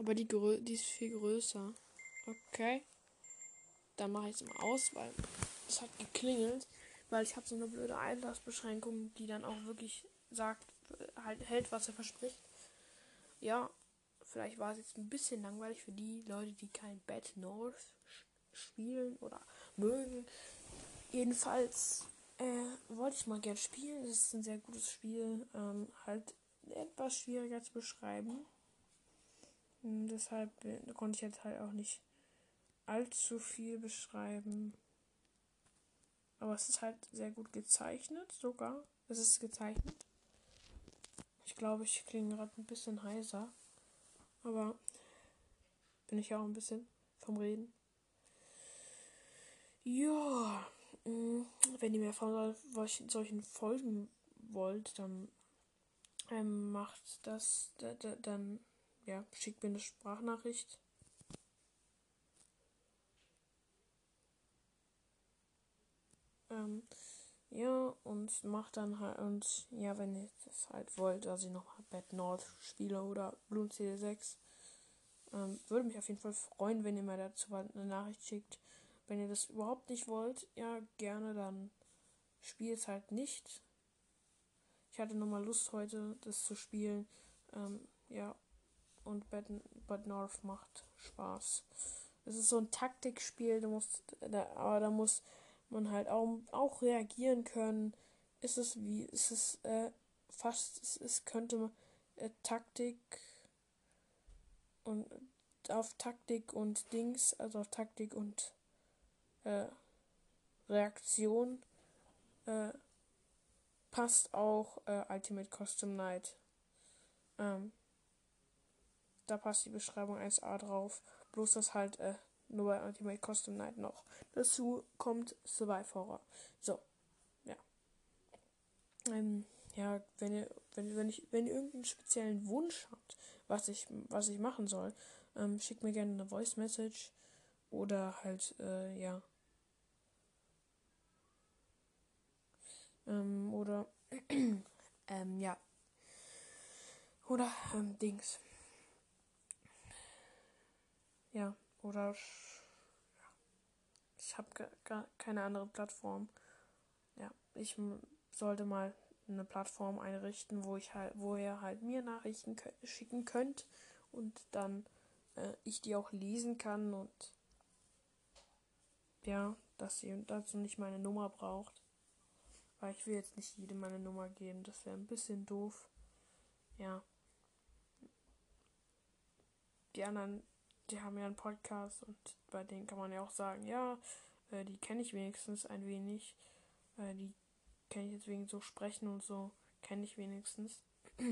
Aber die, die ist viel größer. Okay. Dann mache ich es mal aus, weil es hat geklingelt. Weil ich habe so eine blöde Einlassbeschränkung, die dann auch wirklich sagt, halt hält, was er verspricht. Ja, vielleicht war es jetzt ein bisschen langweilig für die Leute, die kein Bad North spielen oder mögen. Jedenfalls äh, wollte ich mal gern spielen. Es ist ein sehr gutes Spiel. Ähm, halt etwas schwieriger zu beschreiben. Und deshalb konnte ich jetzt halt auch nicht allzu viel beschreiben. Aber es ist halt sehr gut gezeichnet, sogar. Es ist gezeichnet. Ich glaube, ich klinge gerade ein bisschen heiser. Aber bin ich auch ein bisschen vom Reden. Ja, mm, wenn ihr mehr von solchen Folgen wollt, dann ähm, macht das, dann ja, schickt mir eine Sprachnachricht Ähm, ja, und macht dann halt, und ja, wenn ihr das halt wollt, dass ich nochmal Bad North spiele oder Bloom CD6, ähm, würde mich auf jeden Fall freuen, wenn ihr mir dazu eine Nachricht schickt. Wenn ihr das überhaupt nicht wollt, ja, gerne, dann spielt es halt nicht. Ich hatte nochmal Lust heute, das zu spielen. Ähm, ja, und Bad, Bad North macht Spaß. Es ist so ein Taktikspiel, du musst, da, aber da muss man halt auch, auch reagieren können. Ist es wie, ist es äh, fast, es, es könnte äh, Taktik und auf Taktik und Dings, also auf Taktik und äh, Reaktion äh, passt auch äh, Ultimate Custom Night. Ähm, da passt die Beschreibung 1a drauf. Bloß das halt äh, nur bei Ultimate Custom Night noch. Dazu kommt Survive Horror. So, ja. Ähm, ja, wenn ihr, wenn, wenn ich, wenn ihr irgendeinen speziellen Wunsch habt, was ich, was ich machen soll, ähm, schickt mir gerne eine Voice Message oder halt, äh, ja. Ähm, oder, ähm, ja. Oder, ähm, Dings. Ja. Oder ich habe keine andere Plattform. Ja, ich sollte mal eine Plattform einrichten, wo ich halt, wo ihr halt mir Nachrichten schicken könnt und dann äh, ich die auch lesen kann und ja, dass ihr dazu nicht meine Nummer braucht. Weil ich will jetzt nicht jedem meine Nummer geben, das wäre ein bisschen doof. Ja. Die anderen die haben ja einen Podcast und bei denen kann man ja auch sagen, ja, äh, die kenne ich wenigstens ein wenig. Äh, die kenne ich deswegen so sprechen und so kenne ich wenigstens.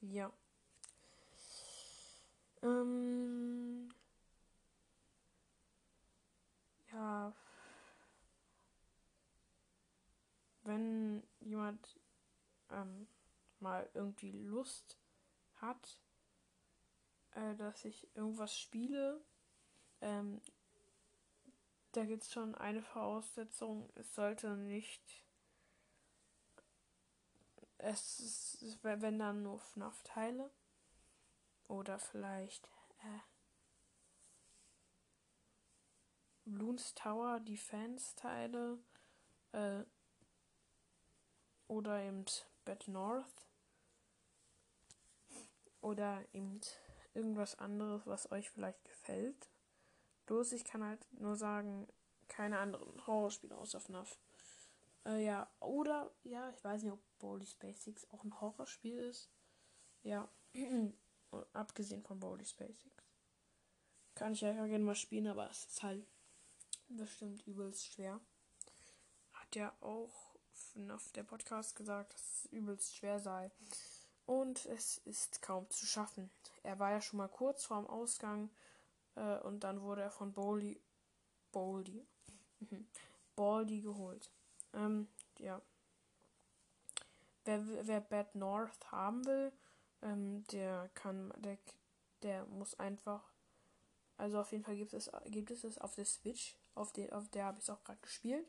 ja. Ähm, ja. Wenn jemand ähm, mal irgendwie Lust hat, äh, dass ich irgendwas spiele. Ähm, da gibt es schon eine Voraussetzung. Es sollte nicht. Es ist, wenn dann nur FNAF-Teile. Oder vielleicht äh, Bloons Tower Defense-Teile. Äh, oder eben Bad North oder eben irgendwas anderes, was euch vielleicht gefällt. Bloß ich kann halt nur sagen, keine anderen Horrorspiele außer FNAF. Äh, ja, oder, ja, ich weiß nicht, ob Bowley's Basics auch ein Horrorspiel ist. Ja, abgesehen von Bowley's Basics. Kann ich ja gerne mal spielen, aber es ist halt bestimmt übelst schwer. Hat ja auch FNAF der Podcast gesagt, dass es übelst schwer sei. Und es ist kaum zu schaffen. Er war ja schon mal kurz vorm Ausgang äh, und dann wurde er von Bowley, Bowley, mhm, Baldy geholt. Ähm, ja. Wer, wer Bad North haben will, ähm, der kann, der, der muss einfach, also auf jeden Fall gibt es, gibt es es auf der Switch, auf der, auf der habe ich es auch gerade gespielt.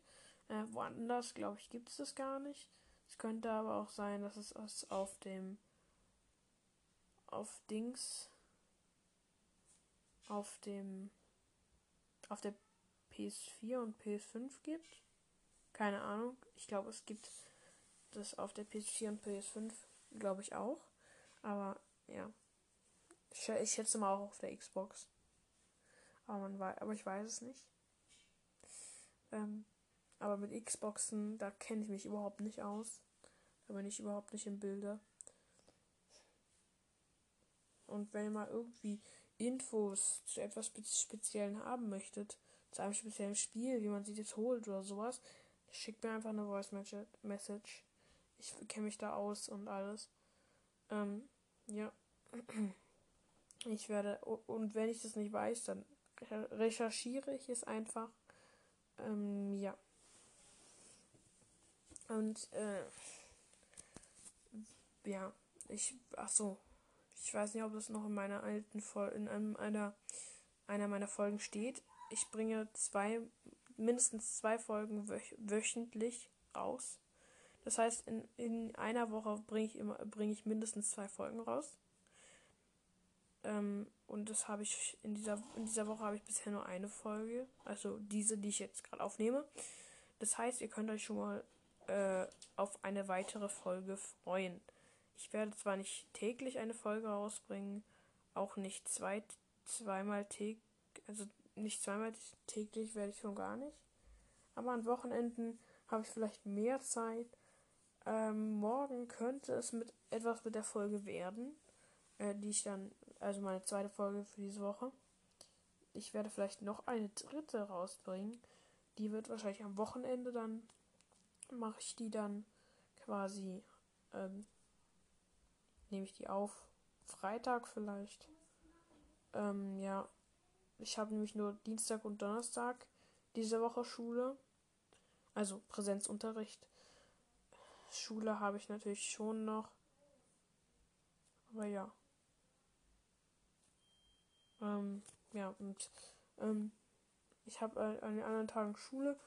Äh, woanders, glaube ich, gibt es das gar nicht. Es könnte aber auch sein, dass es auf dem, auf Dings, auf dem, auf der PS4 und PS5 gibt. Keine Ahnung. Ich glaube, es gibt das auf der PS4 und PS5, glaube ich auch. Aber ja. Ich schätze mal auch auf der Xbox. Aber, man weiß, aber ich weiß es nicht. Ähm, aber mit Xboxen, da kenne ich mich überhaupt nicht aus. Da bin ich überhaupt nicht im Bilde. Und wenn ihr mal irgendwie Infos zu etwas Speziellen haben möchtet, zu einem speziellen Spiel, wie man sich das holt oder sowas, Schickt mir einfach eine Voice Message. Ich kenne mich da aus und alles. Ähm, ja. Ich werde, und wenn ich das nicht weiß, dann recherchiere ich es einfach. Ähm, ja. Und, äh, ja, ich, ach so, ich weiß nicht, ob das noch in meiner alten Folge, in einem, einer, einer meiner Folgen steht. Ich bringe zwei mindestens zwei Folgen wöch wöchentlich raus. Das heißt, in, in einer Woche bringe ich immer bringe ich mindestens zwei Folgen raus. Ähm, und das habe ich in dieser in dieser Woche habe ich bisher nur eine Folge, also diese, die ich jetzt gerade aufnehme. Das heißt, ihr könnt euch schon mal äh, auf eine weitere Folge freuen. Ich werde zwar nicht täglich eine Folge rausbringen, auch nicht zwei, zweimal täglich, also nicht zweimal täglich werde ich schon gar nicht. Aber an Wochenenden habe ich vielleicht mehr Zeit. Ähm, morgen könnte es mit etwas mit der Folge werden, äh, die ich dann, also meine zweite Folge für diese Woche. Ich werde vielleicht noch eine dritte rausbringen. Die wird wahrscheinlich am Wochenende dann, mache ich die dann quasi, ähm, nehme ich die auf. Freitag vielleicht. Ähm, ja, ich habe nämlich nur Dienstag und Donnerstag diese Woche Schule. Also Präsenzunterricht. Schule habe ich natürlich schon noch. Aber ja. Ähm, ja, und ähm, ich habe äh, an den anderen Tagen Schule.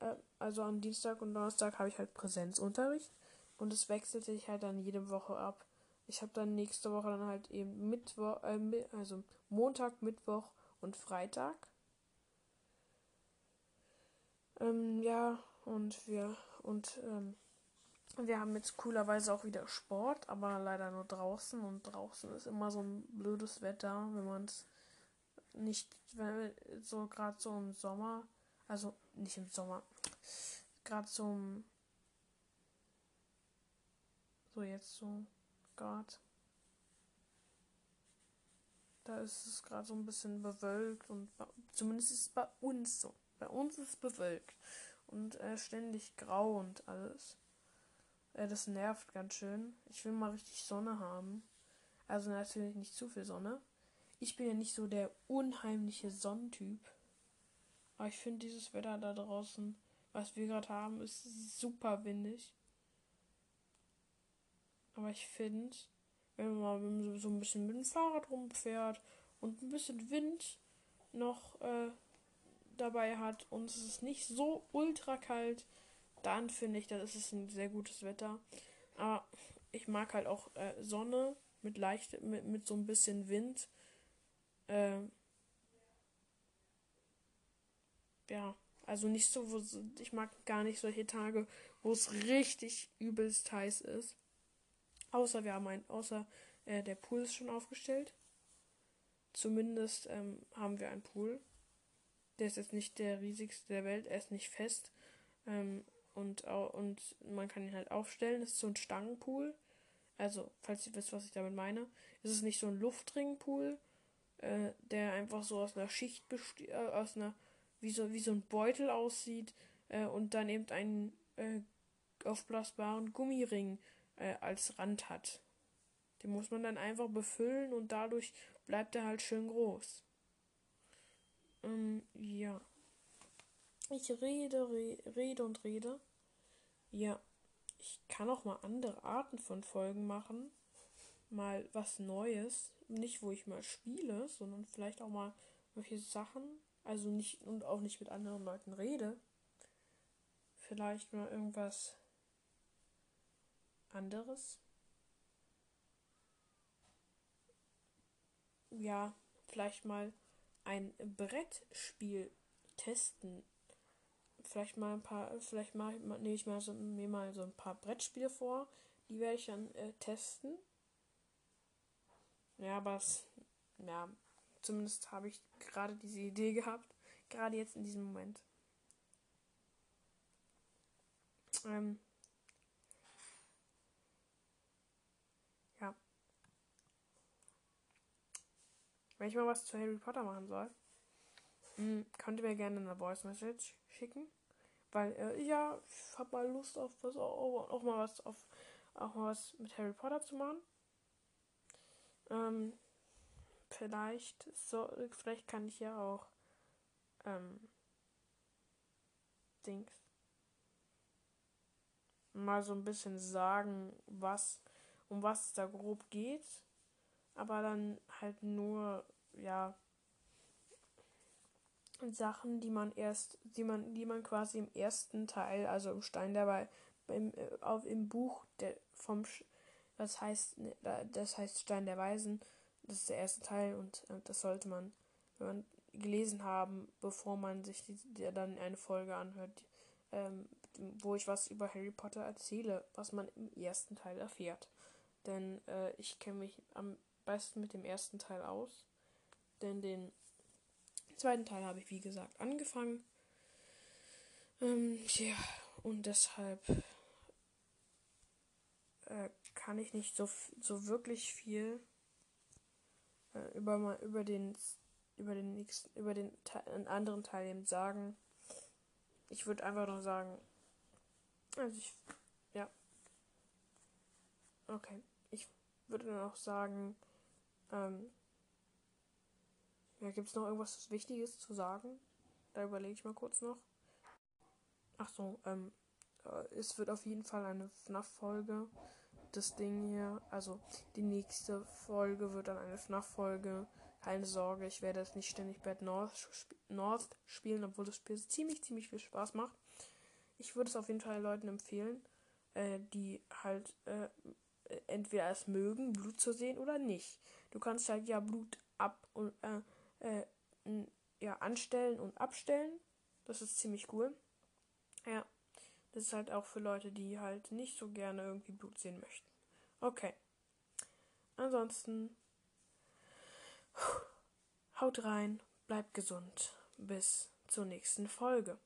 Äh, also am Dienstag und Donnerstag habe ich halt Präsenzunterricht. Und es wechselt sich halt dann jede Woche ab. Ich habe dann nächste Woche dann halt eben Mittwoch, äh, also Montag, Mittwoch und Freitag. Ähm, ja, und wir und ähm, wir haben jetzt coolerweise auch wieder Sport, aber leider nur draußen und draußen ist immer so ein blödes Wetter, wenn man es nicht, wenn so gerade so im Sommer, also nicht im Sommer, gerade so so jetzt so gerade da ist es gerade so ein bisschen bewölkt und zumindest ist es bei uns so. Bei uns ist es bewölkt und äh, ständig grau und alles. Äh, das nervt ganz schön. Ich will mal richtig Sonne haben. Also natürlich nicht zu viel Sonne. Ich bin ja nicht so der unheimliche Sonnentyp. Aber ich finde dieses Wetter da draußen, was wir gerade haben, ist super windig. Aber ich finde, wenn man so ein bisschen mit dem Fahrrad rumfährt und ein bisschen Wind noch äh, dabei hat und es ist nicht so ultra kalt, dann finde ich, das ist ein sehr gutes Wetter. Aber ich mag halt auch äh, Sonne mit leicht, mit, mit so ein bisschen Wind. Äh, ja, Also nicht so, wo ich mag gar nicht solche Tage, wo es richtig übelst heiß ist. Außer wir haben ein, außer äh, der Pool ist schon aufgestellt. Zumindest ähm, haben wir einen Pool. Der ist jetzt nicht der riesigste der Welt, er ist nicht fest. Ähm, und, und man kann ihn halt aufstellen. Das ist so ein Stangenpool. Also, falls ihr wisst, was ich damit meine, ist es nicht so ein Luftringpool, äh, der einfach so aus einer Schicht besteht, äh, aus einer, wie so, wie so ein Beutel aussieht äh, und dann eben einen äh, aufblasbaren Gummiring äh, als Rand hat. Den muss man dann einfach befüllen und dadurch bleibt er halt schön groß. Ähm, ja. Ich rede, re rede und rede. Ja. Ich kann auch mal andere Arten von Folgen machen. Mal was Neues. Nicht, wo ich mal spiele, sondern vielleicht auch mal solche Sachen. Also nicht und auch nicht mit anderen Leuten rede. Vielleicht mal irgendwas anderes. Ja, vielleicht mal ein Brettspiel testen. Vielleicht mal ein paar, vielleicht mal nehme ich mal so, mir mal so ein paar Brettspiele vor. Die werde ich dann äh, testen. Ja, aber es, ja, zumindest habe ich gerade diese Idee gehabt. Gerade jetzt in diesem Moment. Ähm, Wenn ich mal was zu Harry Potter machen soll, mh, könnt ihr mir gerne eine Voice Message schicken. Weil, äh, ja, ich habe mal Lust auf was, auch, auch, mal was auf, auch mal was mit Harry Potter zu machen. Ähm, vielleicht, so, vielleicht kann ich ja auch, ähm, Dings, mal so ein bisschen sagen, was, um was es da grob geht aber dann halt nur, ja, Sachen, die man erst, die man, die man quasi im ersten Teil, also im Stein dabei, im, äh, auf, im Buch der, vom, das heißt, ne, das heißt Stein der Weisen, das ist der erste Teil und äh, das sollte man, wenn man gelesen haben, bevor man sich die, die dann eine Folge anhört, ähm, wo ich was über Harry Potter erzähle, was man im ersten Teil erfährt. Denn äh, ich kenne mich am besten mit dem ersten Teil aus. Denn den zweiten Teil habe ich, wie gesagt, angefangen. Ähm, ja, und deshalb äh, kann ich nicht so, so wirklich viel äh, über, über den über den nächsten, über den einen anderen Teil eben sagen. Ich würde einfach nur sagen, also ich, ja. Okay. Ich würde nur noch sagen, ähm, ja, gibt es noch irgendwas Wichtiges zu sagen? Da überlege ich mal kurz noch. Ach so, ähm, äh, es wird auf jeden Fall eine FNAF-Folge. Das Ding hier, also die nächste Folge wird dann eine FNAF-Folge. Keine Sorge, ich werde jetzt nicht ständig Bad North, sp North spielen, obwohl das Spiel ziemlich, ziemlich viel Spaß macht. Ich würde es auf jeden Fall Leuten empfehlen, äh, die halt äh, entweder es mögen, Blut zu sehen oder nicht. Du kannst halt ja Blut ab und äh, äh, ja, anstellen und abstellen. Das ist ziemlich cool. Ja. Das ist halt auch für Leute, die halt nicht so gerne irgendwie Blut sehen möchten. Okay. Ansonsten haut rein, bleibt gesund. Bis zur nächsten Folge.